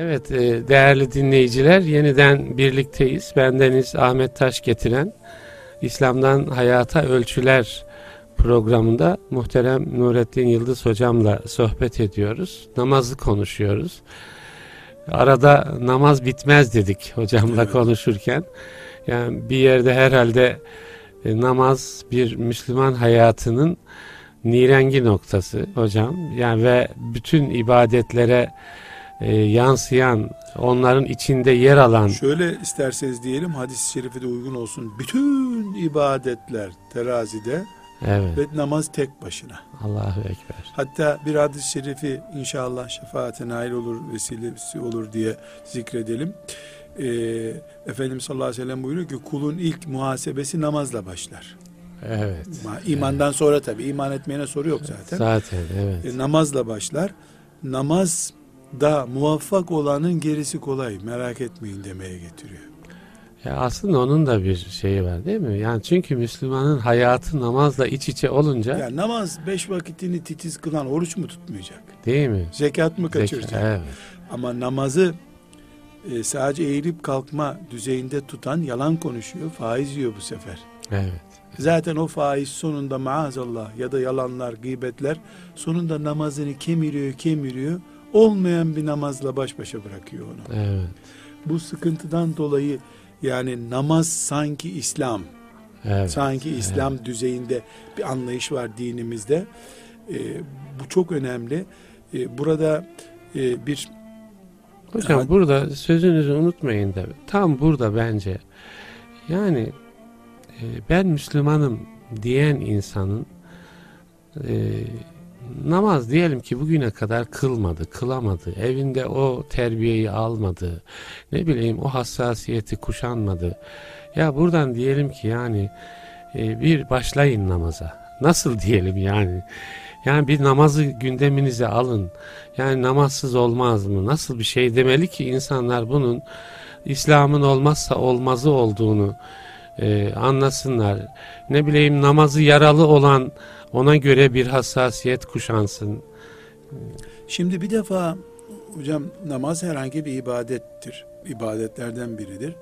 Evet e, değerli dinleyiciler yeniden birlikteyiz. Bendeniz Ahmet Taş getiren İslam'dan Hayata Ölçüler programında muhterem Nurettin Yıldız hocamla sohbet ediyoruz. Namazı konuşuyoruz. Arada namaz bitmez dedik hocamla evet. konuşurken. Yani bir yerde herhalde e, namaz bir Müslüman hayatının nirengi noktası hocam. Yani ve bütün ibadetlere e, yansıyan, onların içinde yer alan. Şöyle isterseniz diyelim hadis-i şerife de uygun olsun. Bütün ibadetler terazide evet. ve namaz tek başına. Allahu Ekber. Hatta bir hadis-i şerifi inşallah şefaate nail olur, vesilesi olur diye zikredelim. Ee, Efendimiz sallallahu aleyhi ve sellem buyuruyor ki kulun ilk muhasebesi namazla başlar. Evet. İmandan evet. sonra tabi iman etmeyene soru yok zaten. Zaten evet. E, namazla başlar. Namaz da muvaffak olanın gerisi kolay merak etmeyin demeye getiriyor. Ya aslında onun da bir şeyi var değil mi? Yani çünkü Müslümanın hayatı namazla iç içe olunca. Ya namaz beş vakitini titiz kılan oruç mu tutmayacak? Değil mi? Zekat mı kaçıracak? Zeka, evet. Ama namazı e, sadece eğilip kalkma düzeyinde tutan yalan konuşuyor, faiz yiyor bu sefer. Evet. Zaten o faiz sonunda maazallah ya da yalanlar, gıybetler sonunda namazını kemiriyor, kemiriyor. Olmayan bir namazla baş başa bırakıyor onu. Evet. Bu sıkıntıdan dolayı yani namaz sanki İslam. Evet. Sanki İslam evet. düzeyinde bir anlayış var dinimizde. Ee, bu çok önemli. Ee, burada e, bir Hocam ha, burada sözünüzü unutmayın da tam burada bence yani e, ben Müslümanım diyen insanın e, namaz diyelim ki bugüne kadar kılmadı, kılamadı, evinde o terbiyeyi almadı, ne bileyim o hassasiyeti kuşanmadı. Ya buradan diyelim ki yani e, bir başlayın namaza. Nasıl diyelim yani? Yani bir namazı gündeminize alın. Yani namazsız olmaz mı? Nasıl bir şey demeli ki insanlar bunun İslam'ın olmazsa olmazı olduğunu e, anlasınlar. Ne bileyim namazı yaralı olan ona göre bir hassasiyet kuşansın. Şimdi bir defa hocam namaz herhangi bir ibadettir. İbadetlerden biridir.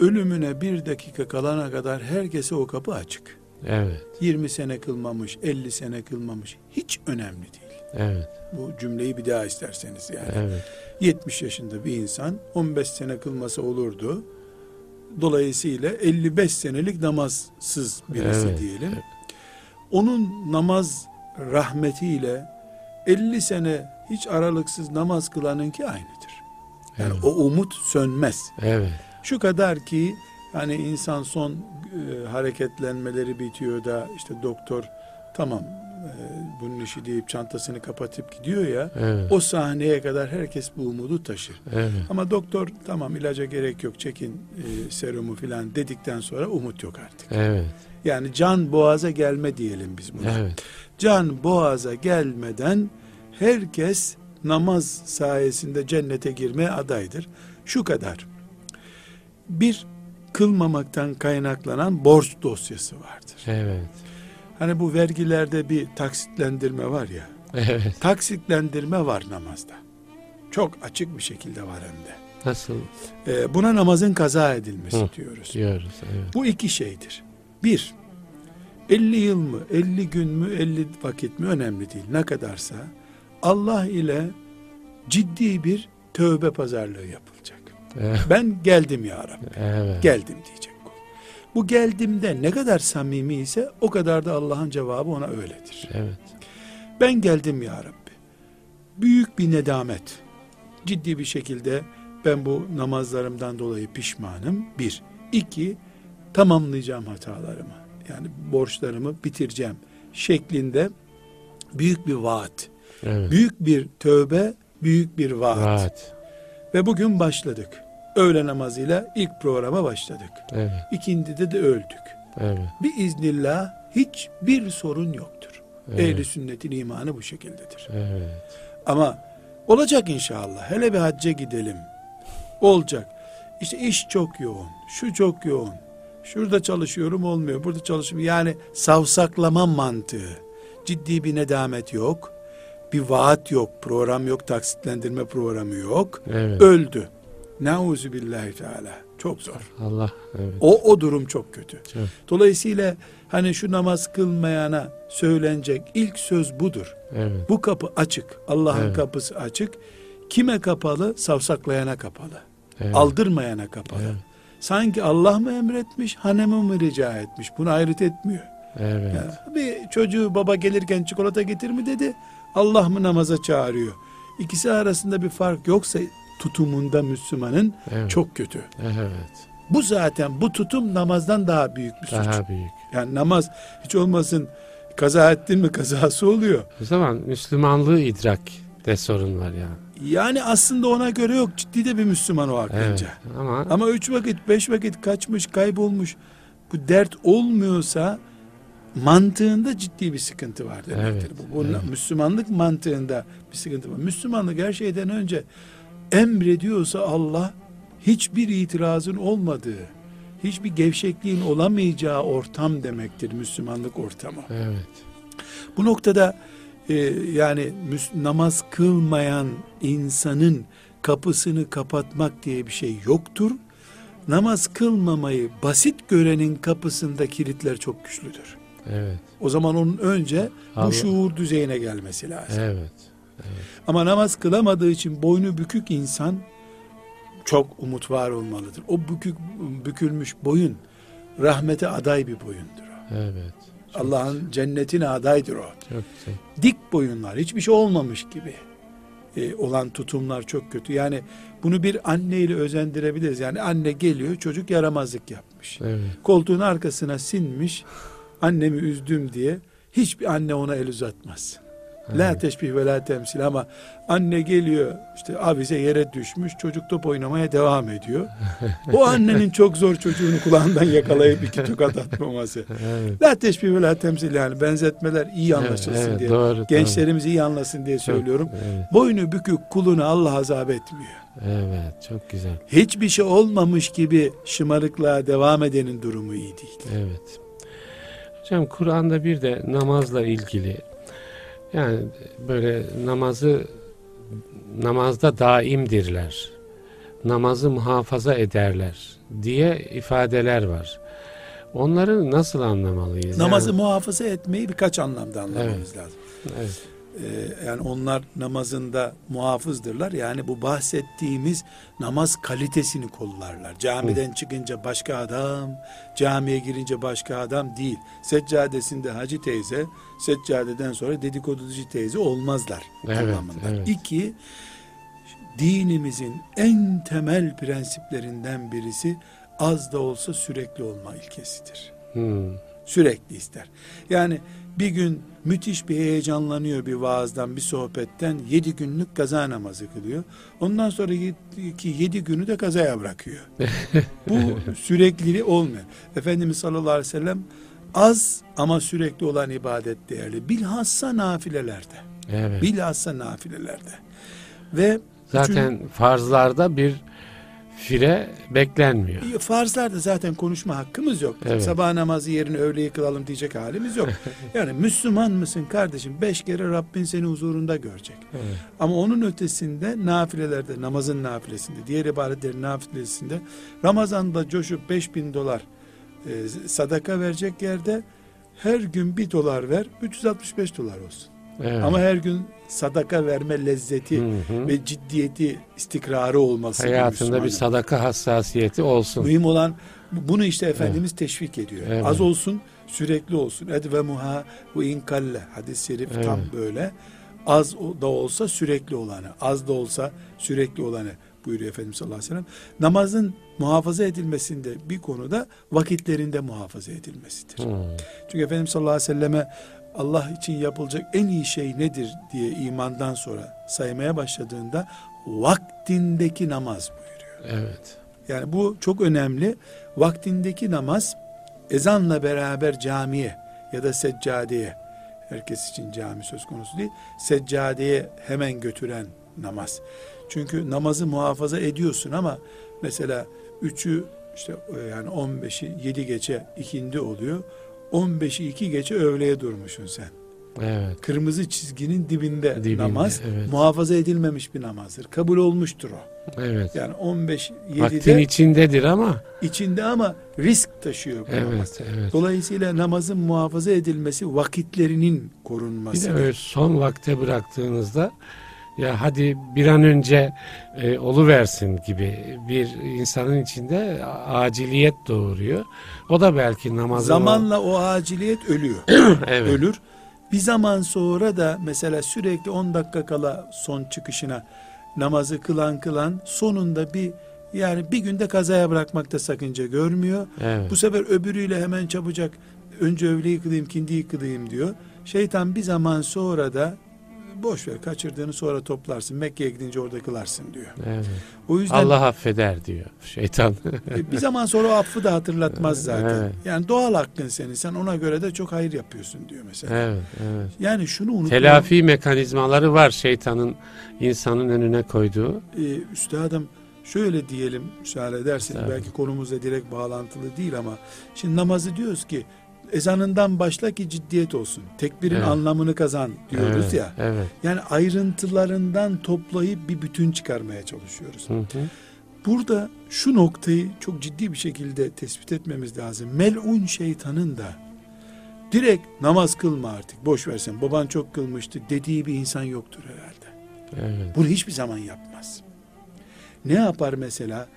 Ölümüne bir dakika kalana kadar herkese o kapı açık. Evet. 20 sene kılmamış, 50 sene kılmamış hiç önemli değil. Evet. Bu cümleyi bir daha isterseniz yani. Evet. 70 yaşında bir insan 15 sene kılması olurdu. Dolayısıyla 55 senelik namazsız birisi evet. diyelim. Onun namaz rahmetiyle 50 sene hiç aralıksız namaz kılanınki aynıdır. Yani evet. o umut sönmez. Evet. Şu kadar ki hani insan son e, hareketlenmeleri bitiyor da işte doktor tamam bunun işi deyip çantasını kapatıp gidiyor ya evet. o sahneye kadar herkes bu umudu taşır. Evet. Ama doktor tamam ilaca gerek yok çekin e, serumu filan dedikten sonra umut yok artık. Evet. Yani can boğaza gelme diyelim biz buna. Evet. Can boğaza gelmeden herkes namaz sayesinde cennete girmeye adaydır. Şu kadar. Bir kılmamaktan kaynaklanan borç dosyası vardır. Evet. Hani bu vergilerde bir taksitlendirme var ya. Evet. Taksitlendirme var namazda. Çok açık bir şekilde var hem de. Nasıl? Ee, buna namazın kaza edilmesi Hı, diyoruz. Diyoruz. Evet. Bu iki şeydir. Bir, 50 yıl mı, 50 gün mü, 50 vakit mi önemli değil. Ne kadarsa Allah ile ciddi bir tövbe pazarlığı yapılacak. Evet. Ben geldim ya Rabbi. Evet. Geldim diyecek. Bu geldimde ne kadar samimi ise o kadar da Allah'ın cevabı ona öyledir. Evet. Ben geldim ya Rabbi. Büyük bir nedamet. Ciddi bir şekilde ben bu namazlarımdan dolayı pişmanım. Bir. iki tamamlayacağım hatalarımı. Yani borçlarımı bitireceğim şeklinde büyük bir vaat. Evet. Büyük bir tövbe, büyük bir vaat. vaat. Ve bugün başladık. Öğle namazıyla ilk programa başladık. Evet. İkindide de öldük. Evet. Bir iznillah hiçbir sorun yoktur. Evet. Ehli sünnetin imanı bu şekildedir. Evet. Ama olacak inşallah. Hele bir hacca gidelim. Olacak. İşte iş çok yoğun. Şu çok yoğun. Şurada çalışıyorum olmuyor. Burada çalışıyorum. Yani savsaklama mantığı. Ciddi bir nedamet yok. Bir vaat yok, program yok, taksitlendirme programı yok. Evet. Öldü. Nauzu billahi teala. Çok zor. Allah evet. O o durum çok kötü. Çok. Dolayısıyla hani şu namaz kılmayana söylenecek ilk söz budur. Evet. Bu kapı açık. Allah'ın Evet. kapısı açık. Kime kapalı? Savsaklayana kapalı. Evet. Aldırmayana kapalı. Evet. Sanki Allah mı emretmiş, hanımı mı rica etmiş? Bunu ayrıt etmiyor. Evet. Ya, bir çocuğu baba gelirken çikolata getir mi dedi. Allah mı namaza çağırıyor? İkisi arasında bir fark yoksa tutumunda Müslümanın Evet. çok kötü. Evet. Bu zaten bu tutum namazdan daha büyük bir suç. Daha büyük. Yani namaz hiç olmasın kaza ettin mi kazası oluyor. O zaman Müslümanlığı idrak de sorun var ya. Yani aslında ona göre yok. Ciddi de bir Müslüman o aklınca. Evet. Ama, Ama üç vakit, beş vakit kaçmış, kaybolmuş. Bu dert olmuyorsa mantığında ciddi bir sıkıntı var demektir. Evet, bu, bu evet. Müslümanlık mantığında bir sıkıntı var. Müslümanlık her şeyden önce emrediyorsa Allah hiçbir itirazın olmadığı, hiçbir gevşekliğin olamayacağı ortam demektir Müslümanlık ortamı. evet. Bu noktada e, yani namaz kılmayan insanın kapısını kapatmak diye bir şey yoktur. Namaz kılmamayı basit görenin kapısında kilitler çok güçlüdür. Evet. O zaman onun önce Allah- bu şuur düzeyine gelmesi lazım. Evet. Ama namaz kılamadığı için boynu bükük insan çok umut var olmalıdır. O bükük bükülmüş boyun rahmete aday bir boyundur o. Evet. Allah'ın cennetine adaydır o. Çok güzel. dik boyunlar, hiçbir şey olmamış gibi e, olan tutumlar çok kötü. Yani bunu bir anneyle özendirebiliriz. Yani anne geliyor, çocuk yaramazlık yapmış. Evet. Koltuğun arkasına sinmiş, annemi üzdüm diye hiçbir anne ona el uzatmaz. La Evet. teşbih ve la temsil ama anne geliyor işte avize yere düşmüş çocuk top oynamaya devam ediyor. O annenin çok zor çocuğunu kulağından yakalayıp iki tokat atmaması. Evet. La teşbih ve la temsil yani benzetmeler iyi anlaşılsın Evet, diye. doğru, Gençlerimiz iyi anlasın diye Çok- söylüyorum. Evet. Boynu bükük kulunu Allah azap etmiyor. Evet. Çok güzel. Hiçbir şey olmamış gibi şımarıklığa devam edenin durumu iyi değil. Evet. Hocam Kur'an'da bir de namazla ilgili yani böyle namazı namazda daimdirler. Namazı muhafaza ederler diye ifadeler var. Onları nasıl anlamalıyız? Namazı Yani- muhafaza etmeyi birkaç anlamda anlamamız lazım. evet. Ee, yani onlar namazında muhafızdırlar. Yani bu bahsettiğimiz namaz kalitesini kollarlar. Camiden çıkınca başka adam, camiye girince başka adam değil. Seccadesinde hacı teyze, seccadeden sonra dedikoducu teyze olmazlar. Evet, anlamında. evet. İki, dinimizin en temel prensiplerinden birisi az da olsa sürekli olma ilkesidir Hmm. sürekli ister. Yani bir gün müthiş bir heyecanlanıyor bir vaazdan, bir sohbetten yedi günlük kaza namazı kılıyor. Ondan sonra ki yedi günü de kazaya bırakıyor. Bu sürekli olmuyor. Efendimiz sallallahu aleyhi ve sellem az ama sürekli olan ibadet değerli. Bilhassa nafilelerde. Evet. Bilhassa nafilelerde. Ve Zaten farzlarda bir fire beklenmiyor. Ee, Farzlarda zaten konuşma hakkımız yok. Evet. Sabah namazı yerine öğleyi kılalım diyecek halimiz yok. yani Müslüman mısın kardeşim? Beş kere Rabbin seni huzurunda görecek. Evet. Ama onun ötesinde nafilelerde, namazın nafilesinde, diğer ibadetlerin nafilesinde Ramazan'da coşup 5000 dolar e, sadaka verecek yerde her gün bir dolar ver, 365 dolar olsun. Evet. Ama her gün sadaka verme lezzeti Hı hı. ve ciddiyeti, istikrarı olması. hayatında bir sadaka hassasiyeti olsun. Mühim olan bunu işte Efendimiz teşvik ediyor. Evet. Az olsun, sürekli olsun. Edve muha ve inkalle. Hadis-i şerif Evet. tam böyle. Az da olsa sürekli olanı, az da olsa sürekli olanı buyuruyor Efendimiz sallallahu aleyhi ve sellem. Namazın muhafaza edilmesinde bir konuda vakitlerinde muhafaza edilmesidir. Hmm. Çünkü Efendimiz sallallahu aleyhi ve selleme Allah için yapılacak en iyi şey nedir diye imandan sonra saymaya başladığında vaktindeki namaz buyuruyor. Evet. Yani bu çok önemli. Vaktindeki namaz ezanla beraber camiye ya da seccadeye herkes için cami söz konusu değil. Seccadeye hemen götüren namaz. Çünkü namazı muhafaza ediyorsun ama mesela üçü işte e, yani 15'i 7 geçe ikindi oluyor. 15'i 2 geçe öğleye durmuşsun sen. Evet. Kırmızı çizginin dibinde, Dibinde, namaz evet. muhafaza edilmemiş bir namazdır. Kabul olmuştur o. Evet. Yani 15 Vaktin 7'de içindedir ama içinde ama risk taşıyor bu namaz. evet, evet. Dolayısıyla namazın muhafaza edilmesi vakitlerinin Bir korunması. de öyle son vakte bıraktığınızda ya hadi bir an önce e, oluversin gibi bir insanın içinde aciliyet doğuruyor. O da belki namazı Zamanla o aciliyet ölüyor. evet. Ölür. Bir zaman sonra da mesela sürekli 10 dakika kala son çıkışına namazı kılan kılan sonunda bir yani bir günde kazaya bırakmakta sakınca görmüyor. Evet. Bu sefer öbürüyle hemen çabucak önce öğleyi kılayım, kindiyi kılayım diyor. Şeytan bir zaman sonra da boş ver kaçırdığını sonra toplarsın. Mekke'ye gidince orada kılarsın diyor. evet. O yüzden Allah affeder diyor şeytan. bir zaman sonra o affı da hatırlatmaz zaten. Evet. Yani doğal hakkın senin. Sen ona göre de çok hayır yapıyorsun diyor mesela. evet, evet. Yani şunu unutma. Telafi mekanizmaları var şeytanın insanın önüne koyduğu. Ee, üstadım şöyle diyelim müsaade ederseniz belki konumuzla direkt bağlantılı değil ama şimdi namazı diyoruz ki ezanından başla ki ciddiyet olsun. Tekbirin Evet. anlamını kazan diyoruz evet, ya. Evet. Yani ayrıntılarından toplayıp bir bütün çıkarmaya çalışıyoruz. Hı hı. Burada şu noktayı çok ciddi bir şekilde tespit etmemiz lazım. Mel'un şeytanın da direkt namaz kılma artık boş versen baban çok kılmıştı dediği bir insan yoktur herhalde. Evet. Bunu hiçbir zaman yapmaz. Ne yapar mesela?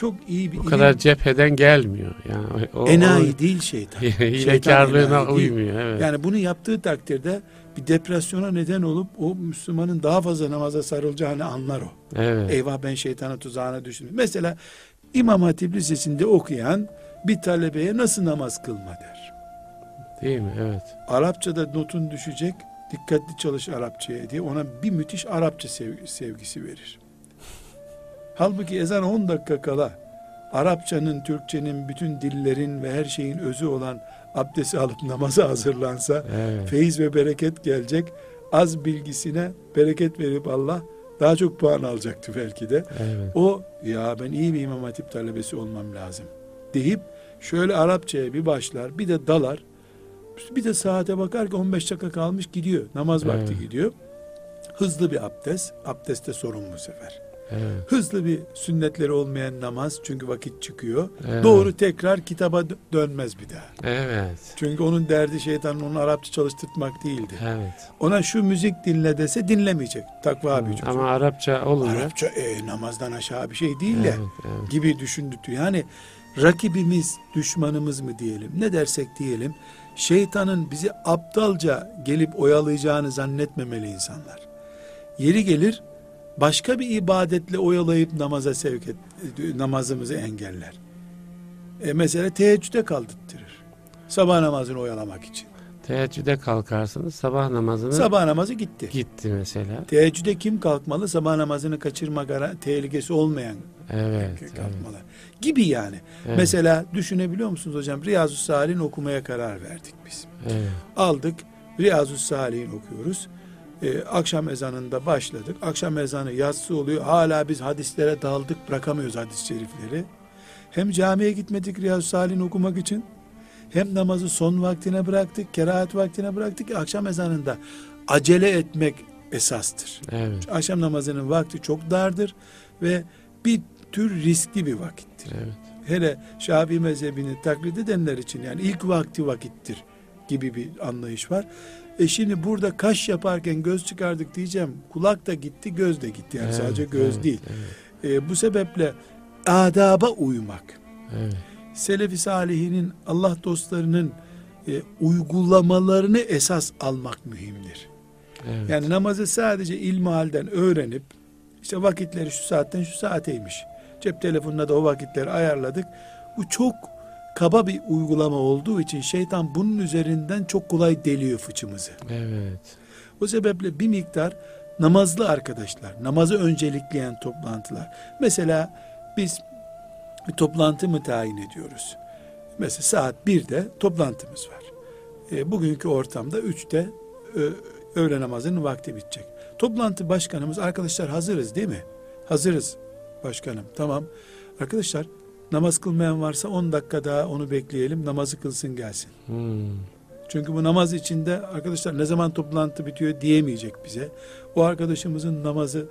Çok iyi bir Bu ilim- kadar cepheden gelmiyor. Yani o, o- enayi değil şeytan. o hilekarlığına uymuyor. Evet. Yani bunu yaptığı takdirde bir depresyona neden olup o Müslümanın daha fazla namaza sarılacağını anlar o. evet. Eyvah ben şeytana tuzağına düştüm. Mesela İmam Hatip Lisesi'nde okuyan bir talebeye nasıl namaz kılma der. Değil mi? Evet. Arapçada notun düşecek, dikkatli çalış Arapçaya diye ona bir müthiş Arapça sev- sevgisi verir. Halbuki ezan 10 dakika kala Arapçanın, Türkçenin, bütün dillerin ve her şeyin özü olan abdesti alıp namaza hazırlansa Evet. feyiz ve bereket gelecek. Az bilgisine bereket verip Allah daha çok puan alacaktı belki de. Evet. O ya ben iyi bir İmam Hatip talebesi olmam lazım deyip şöyle Arapçaya bir başlar bir de dalar bir de saate bakar ki 15 dakika kalmış gidiyor namaz vakti Evet. gidiyor hızlı bir abdest abdestte sorun bu sefer Evet. hızlı bir sünnetleri olmayan namaz çünkü vakit çıkıyor Evet. doğru tekrar kitaba dö- dönmez bir daha Evet. çünkü onun derdi şeytanın onu Arapça çalıştırtmak değildi Evet. ona şu müzik dinle dese dinlemeyecek takva bir çocuk Ama Arapça olmuyor. Arapça e, namazdan aşağı bir şey değil Evet, evet. gibi düşündürtüyor. Yani rakibimiz, düşmanımız mı diyelim, ne dersek diyelim, şeytanın bizi aptalca gelip oyalayacağını zannetmemeli insanlar. Yeri gelir, başka bir ibadetle oyalayıp namaza sevk et, namazımızı engeller. E mesela teheccüde kaldırtırır. Sabah namazını oyalamak için. Teheccüde kalkarsınız sabah namazını Sabah namazı gitti. gitti mesela. Teheccüde kim kalkmalı? Sabah namazını kaçırma tehlikesi olmayan Evet. evet. kalkmalı. Gibi yani. Evet. Mesela düşünebiliyor musunuz hocam? Riyazu Salih'in okumaya karar verdik biz. Evet. Aldık Riyazu Salih'in okuyoruz. Ee, akşam ezanında başladık. Akşam ezanı yatsı oluyor. Hala biz hadislere daldık. Bırakamıyoruz hadis-i şerifleri. Hem camiye gitmedik Riyazu Salih'in okumak için. Hem namazı son vaktine bıraktık. Kerahat vaktine bıraktık. Akşam ezanında acele etmek esastır. Evet. Akşam namazının vakti çok dardır ve bir tür riskli bir vakittir. Evet. Hele Şafii mezhebini taklit edenler için yani ilk vakti vakittir gibi bir anlayış var. E şimdi burada kaş yaparken göz çıkardık diyeceğim. Kulak da gitti, göz de gitti. Yani Evet, sadece göz evet, değil. Evet. E, bu sebeple adaba uymak. Evet. Selefi salihinin Allah dostlarının e, uygulamalarını esas almak mühimdir. Evet. Yani namazı sadece ilmihalden öğrenip işte vakitleri şu saatten şu saateymiş. Cep telefonuna da o vakitleri ayarladık. Bu çok kaba bir uygulama olduğu için şeytan bunun üzerinden çok kolay deliyor fıçımızı. Evet. O sebeple bir miktar namazlı arkadaşlar, namazı öncelikleyen toplantılar. Mesela biz bir toplantı mı tayin ediyoruz? Mesela saat 1'de toplantımız var. E, bugünkü ortamda 3'te ö, öğle namazının vakti bitecek. Toplantı başkanımız arkadaşlar hazırız değil mi? Hazırız başkanım. Tamam. Arkadaşlar namaz kılmayan varsa 10 dakika daha onu bekleyelim. Namazı kılsın gelsin. Hmm. Çünkü bu namaz içinde arkadaşlar ne zaman toplantı bitiyor diyemeyecek bize. O arkadaşımızın namazı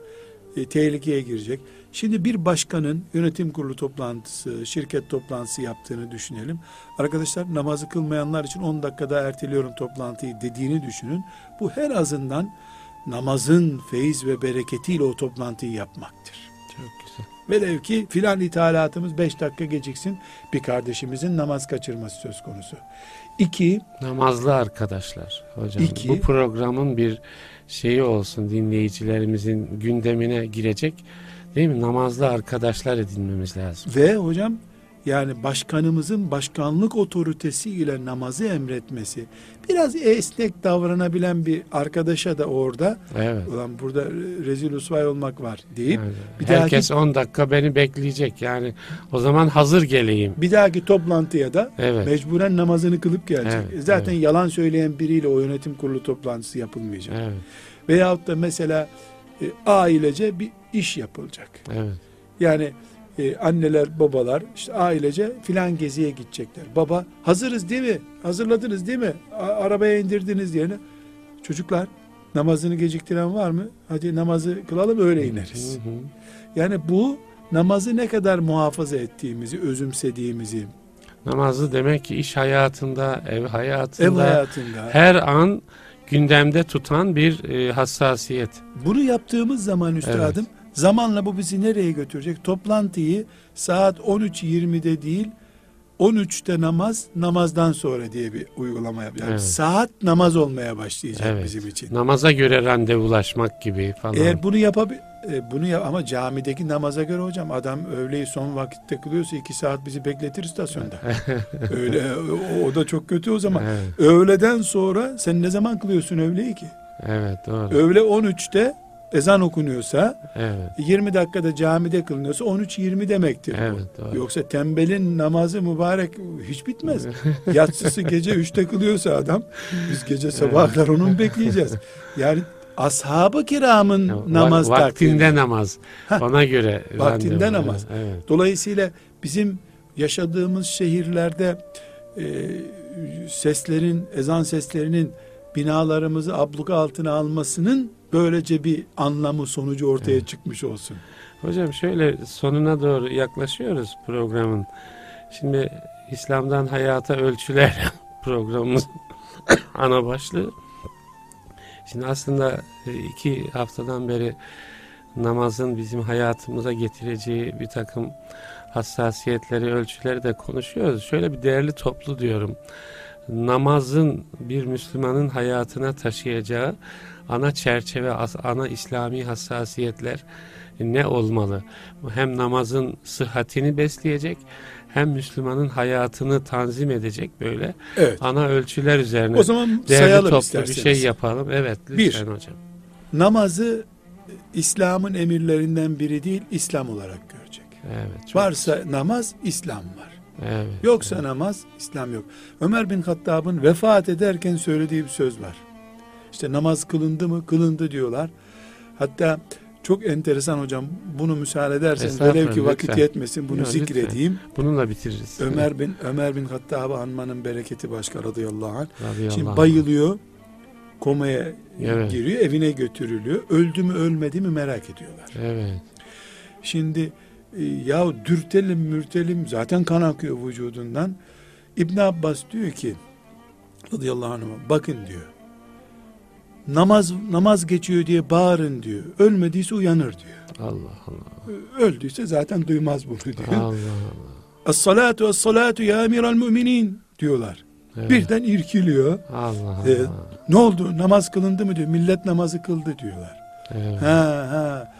e, tehlikeye girecek. Şimdi bir başkanın yönetim kurulu toplantısı, şirket toplantısı yaptığını düşünelim. Arkadaşlar namazı kılmayanlar için 10 dakikada erteliyorum toplantıyı dediğini düşünün. Bu her azından namazın feyiz ve bereketiyle o toplantıyı yapmaktır. Çok güzel. Velev ki filan ithalatımız 5 dakika geciksin bir kardeşimizin namaz kaçırması söz konusu. İki, Namazlı arkadaşlar hocam. İki- Bu programın bir şeyi olsun dinleyicilerimizin gündemine girecek değil mi? Namazlı arkadaşlar edinmemiz lazım. Ve hocam yani başkanımızın başkanlık otoritesiyle namazı emretmesi biraz esnek davranabilen bir arkadaşa da orada Evet. ulan burada rezil usvay olmak var deyip Yani bir dahaki- herkes 10 dakika beni bekleyecek. Yani o zaman hazır geleyim. bir dahaki toplantıya da Evet. mecburen namazını kılıp gelecek. Evet, Zaten evet. yalan söyleyen biriyle o yönetim kurulu toplantısı yapılmayacak. Evet. Veyahut da mesela e, ailece bir iş yapılacak. Evet. Yani e, anneler, babalar işte ailece filan geziye gidecekler. Baba hazırız değil mi? Hazırladınız değil mi? A- arabaya indirdiniz diye. Çocuklar namazını geciktiren var mı? Hadi namazı kılalım öyle ineriz. Hı hı. Yani bu namazı ne kadar muhafaza ettiğimizi, özümsediğimizi, Namazı demek ki iş hayatında, ev hayatında, ev hayatında her an gündemde tutan bir e, hassasiyet. bunu yaptığımız zaman üstadım zamanla bu bizi nereye götürecek? Toplantıyı saat 13.20'de değil 13'te namaz, namazdan sonra diye bir uygulama yap. Yani Evet. saat namaz olmaya başlayacak Evet. bizim için. Namaza göre randevulaşmak gibi falan. Eğer bunu yapabil e, bunu yap ama camideki namaza göre hocam adam öğleyi son vakitte kılıyorsa iki saat bizi bekletir istasyonda. Öyle o, o da çok kötü o zaman. evet, Öğleden sonra sen ne zaman kılıyorsun öğleyi ki? evet doğru. Öğle 13'te ezan okunuyorsa evet, 20 dakikada camide kılınıyorsa 13-20 demektir. bu. evet doğru. Yoksa tembelin namazı mübarek hiç bitmez. Yatsısı gece 3'te kılıyorsa adam biz gece sabaha kadar onu bekleyeceğiz? Yani ashab-ı kiramın Ya, namaz vaktinde takvimi. namaz. Heh, Ona göre Vaktinde randevu. namaz. Evet. Dolayısıyla bizim yaşadığımız şehirlerde e, seslerin, ezan seslerinin binalarımızı abluka altına almasının böylece bir anlamı sonucu ortaya çıkmış olsun. Hocam şöyle sonuna doğru yaklaşıyoruz programın. Şimdi İslam'dan hayata ölçüler programımız ana başlığı. Şimdi aslında e, iki haftadan beri namazın bizim hayatımıza getireceği bir takım hassasiyetleri, ölçüleri de konuşuyoruz. Şöyle bir değerli toplu diyorum. Namazın bir Müslümanın hayatına taşıyacağı ana çerçeve, ana İslami hassasiyetler ne olmalı? Hem namazın sıhhatini besleyecek, hem Müslümanın hayatını tanzim edecek böyle Evet. ana ölçüler üzerine O zaman değerli sayalım toplu bir isterseniz. şey yapalım. Evet, lütfen hocam. Namazı İslam'ın emirlerinden biri değil, İslam olarak görecek. Evet. Varsa namaz, İslam var. Evet. Yoksa namaz, İslam yok. Ömer bin Hattab'ın vefat ederken söylediği bir söz var. İşte namaz kılındı mı? Kılındı diyorlar. Hatta çok enteresan hocam. Bunu müsaade Estağfurullah, velev ki vakit lütfen. yetmesin bunu lütfen. zikredeyim. Bununla bitiririz. Ömer bin Ömer bin Hattab'ı anmanın bereketi başka radıyallahu anh. Radıyallahu Şimdi anh. bayılıyor. Komaya Evet. giriyor, evine götürülüyor. Öldü mü ölmedi mi merak ediyorlar. Evet. Şimdi e, ya dürtelim mürtelim zaten kan akıyor vücudundan. İbn Abbas diyor ki radıyallahu anh bakın diyor. Namaz namaz geçiyor diye bağırın diyor. Ölmediyse uyanır diyor. Allah Allah. Öldüyse zaten duymaz bunu diyor. Allah Allah. Es-salatu es-salatu ya emiral müminin diyorlar. Evet. Birden irkiliyor. Allah Allah. Evet. Ne oldu? Namaz kılındı mı diyor. Millet namazı kıldı diyorlar. Evet. Ha ha.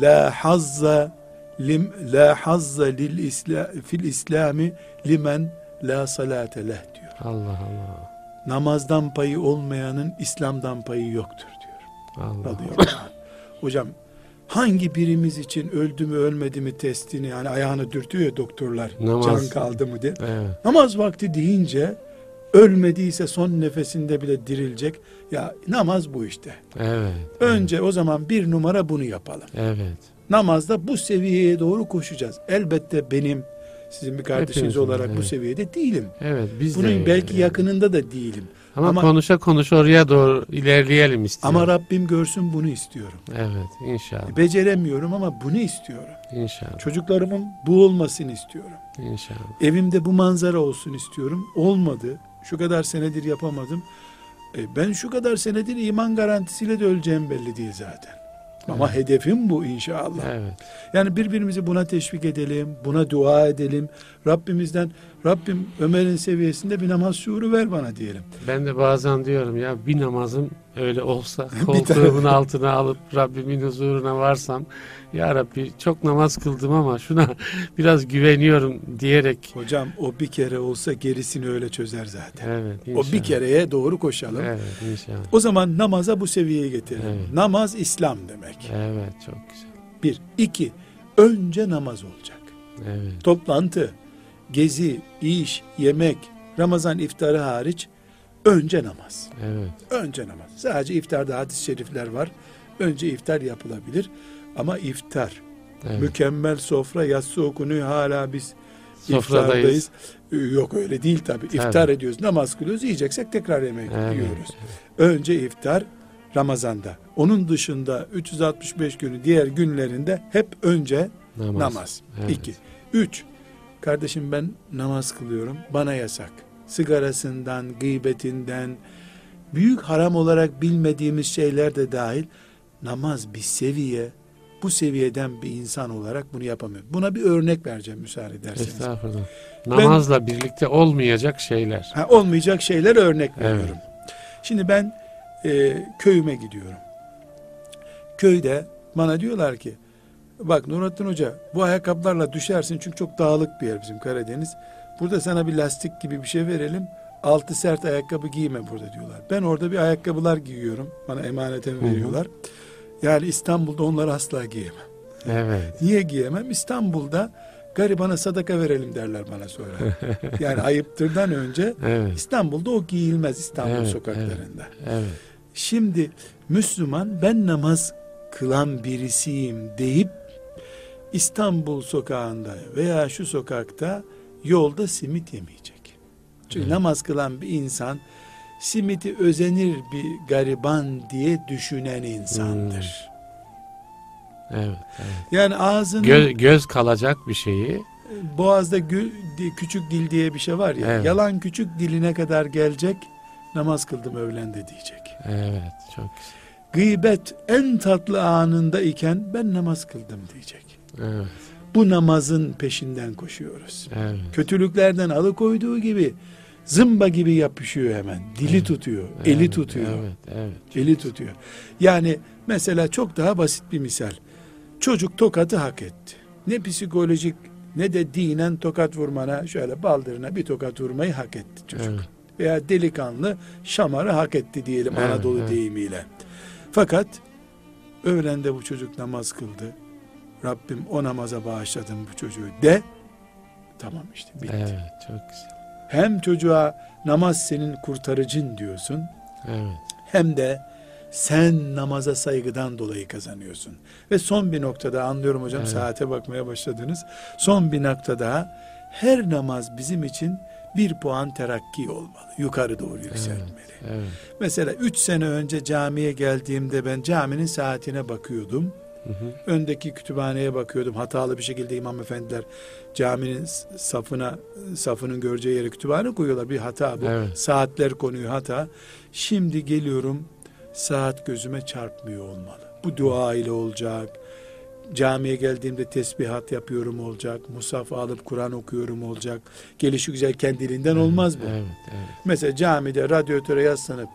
La hazza lim la hazza lil isla fil islami limen la salate leh diyor. Allah Allah. Namazdan payı olmayanın İslam'dan payı yoktur diyor. Allah. Anh. Hocam hangi birimiz için öldü mü ölmedi mi testini yani ayağını dürtüyor doktorlar Namaz. can kaldı mı diye. Evet. Namaz vakti deyince ölmediyse son nefesinde bile dirilecek. Ya namaz bu işte. Evet. Önce o zaman bir numara bunu yapalım. Evet. Namazda bu seviyeye doğru koşacağız. Elbette benim sizin bir kardeşiniz Hepimizin, olarak bu evet. seviyede değilim. Evet. Biz Bunun de belki yani. yakınında da değilim. Ama, Ama- konuşa konuşa oraya doğru ilerleyelim istiyorum. Ama Rabbim görsün bunu istiyorum. Evet inşallah. Beceremiyorum ama bunu istiyorum. İnşallah. Çocuklarımın bu olmasını istiyorum. İnşallah. Evimde bu manzara olsun istiyorum. Olmadı. Şu kadar senedir yapamadım. E, ben şu kadar senedir iman garantisiyle de öleceğim belli değil zaten. Ama Evet. hedefim bu inşallah. Evet. Yani birbirimizi buna teşvik edelim, buna dua edelim. Rabbimizden, Rabbim Ömer'in seviyesinde bir namaz şuuru ver bana diyelim. Ben de bazen diyorum ya bir namazım öyle olsa koltuğumun altına alıp Rabbimin huzuruna varsam ya Rabbi çok namaz kıldım ama şuna biraz güveniyorum diyerek Hocam o bir kere olsa gerisini öyle çözer zaten. evet O inşallah. bir kereye doğru koşalım. Evet inşallah. O zaman namaza bu seviyeye getirelim. Evet. Namaz İslam demek. Evet çok güzel. Bir. iki. Önce namaz olacak. Evet. Toplantı, gezi, iş, yemek, Ramazan iftarı hariç önce namaz. Evet. Önce namaz. Sadece iftarda hadis-i şerifler var. Önce iftar yapılabilir. Ama iftar, evet. mükemmel sofra, yatsı okunuyor hala biz Sofradayız. iftardayız. Ee, Yok öyle değil tabi. İftar ediyoruz, namaz kılıyoruz, yiyeceksek tekrar yemek Evet. yiyoruz. Önce iftar Ramazan'da. Onun dışında 365 günü diğer günlerinde hep önce Namaz. namaz. Evet. İki. Üç. Kardeşim ben namaz kılıyorum. Bana yasak. Sigarasından, gıybetinden, büyük haram olarak bilmediğimiz şeyler de dahil namaz bir seviye. Bu seviyeden bir insan olarak bunu yapamıyor. Buna bir örnek vereceğim müsaade ederseniz. Estağfurullah. Namazla birlikte olmayacak şeyler. Ha, olmayacak şeyler örnek Evet. veriyorum. Şimdi ben e, köyüme gidiyorum. Köyde bana diyorlar ki bak Nurattin Hoca bu ayakkabılarla düşersin çünkü çok dağlık bir yer bizim Karadeniz. Burada sana bir lastik gibi bir şey verelim. Altı sert ayakkabı giyme burada diyorlar. Ben orada bir ayakkabılar giyiyorum. Bana emaneten hı. veriyorlar. Yani İstanbul'da onları asla giyemem. Evet. Niye giyemem? İstanbul'da garibana sadaka verelim derler bana sonra. yani ayıptırdan önce Evet. İstanbul'da o giyilmez İstanbul Evet, sokaklarında. Evet. Şimdi Müslüman ben namaz kılan birisiyim deyip İstanbul sokağında veya şu sokakta yolda simit yemeyecek. Çünkü Evet. namaz kılan bir insan simiti özenir bir gariban diye düşünen insandır. Evet. evet. Yani ağzını Göz, göz kalacak bir şeyi boğazda gü- di- küçük dil diye bir şey var ya. Evet. Yalan küçük diline kadar gelecek. Namaz kıldım öğlende diyecek. evet çok güzel. Gıybet en tatlı anında iken ben namaz kıldım diyecek. Evet. Bu namazın peşinden koşuyoruz. Evet. Kötülüklerden alıkoyduğu gibi zımba gibi yapışıyor hemen. Dili Evet. tutuyor, eli evet, tutuyor. Evet. Evet. Eli tutuyor. Yani mesela çok daha basit bir misal. Çocuk tokatı hak etti. Ne psikolojik ne de dinen tokat vurmana şöyle baldırına bir tokat vurmayı hak etti çocuk. Evet. Veya delikanlı şamarı hak etti diyelim Evet, Anadolu evet. deyimiyle. Fakat öğlende bu çocuk namaz kıldı. Rabbim o namaza bağışladım bu çocuğu de tamam işte bitti. Evet. Çok güzel. Hem çocuğa namaz senin kurtarıcın diyorsun Evet. hem de sen namaza saygıdan dolayı kazanıyorsun. Ve son bir noktada anlıyorum hocam Evet. saate bakmaya başladınız. Son bir noktada her namaz bizim için bir puan terakki olmalı. Yukarı doğru yükselmeli. Evet. Mesela üç sene önce camiye geldiğimde ben caminin saatine bakıyordum. Hı hı. Öndeki kütüphaneye bakıyordum. Hatalı bir şekilde imam efendiler caminin safına safının göreceği yere kütüphane koyuyorlar. Bir hata bu. Evet. Saatler konuyor hata. Şimdi geliyorum saat gözüme çarpmıyor olmalı. Bu dua ile olacak. Camiye geldiğimde tesbihat yapıyorum olacak. Musaf alıp Kur'an okuyorum olacak. Gelişi güzel kendiliğinden olmaz bu. Evet. Evet. Mesela camide radyatöre yaslanıp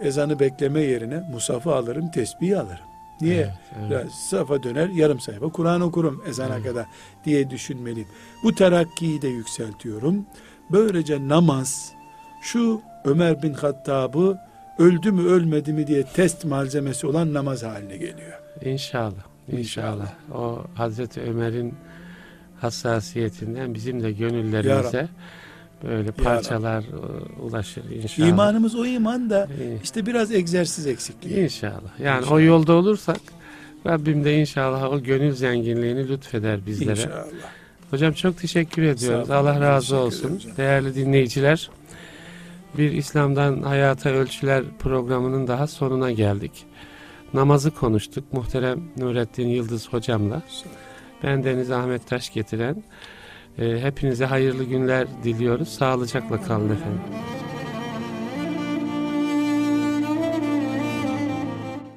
ezanı bekleme yerine musafı alırım, tesbihi alırım. Niye? Evet, evet. Safa döner yarım sayfa Kur'an okurum ezana Evet. kadar diye düşünmeliyim. Bu terakkiyi de yükseltiyorum. Böylece namaz şu Ömer bin Hattab'ı öldü mü ölmedi mi diye test malzemesi olan namaz haline geliyor. İnşallah. İnşallah. O Hazreti Ömer'in hassasiyetinden bizim de gönüllerimize böyle parçalar e, ulaşır inşallah. İmanımız o iman da işte biraz egzersiz eksikliği. İnşallah. Yani İnşallah. o yolda olursak Rabbim de inşallah o gönül zenginliğini lütfeder bizlere. İnşallah. Hocam çok teşekkür ediyoruz. Olun. Allah razı olsun. Değerli dinleyiciler. bir İslam'dan Hayata Ölçüler programının daha sonuna geldik. Namazı konuştuk muhterem Nurettin Yıldız hocamla. Ben Deniz Ahmet Taş getiren. E, hepinize hayırlı günler diliyoruz. Sağlıcakla kalın efendim.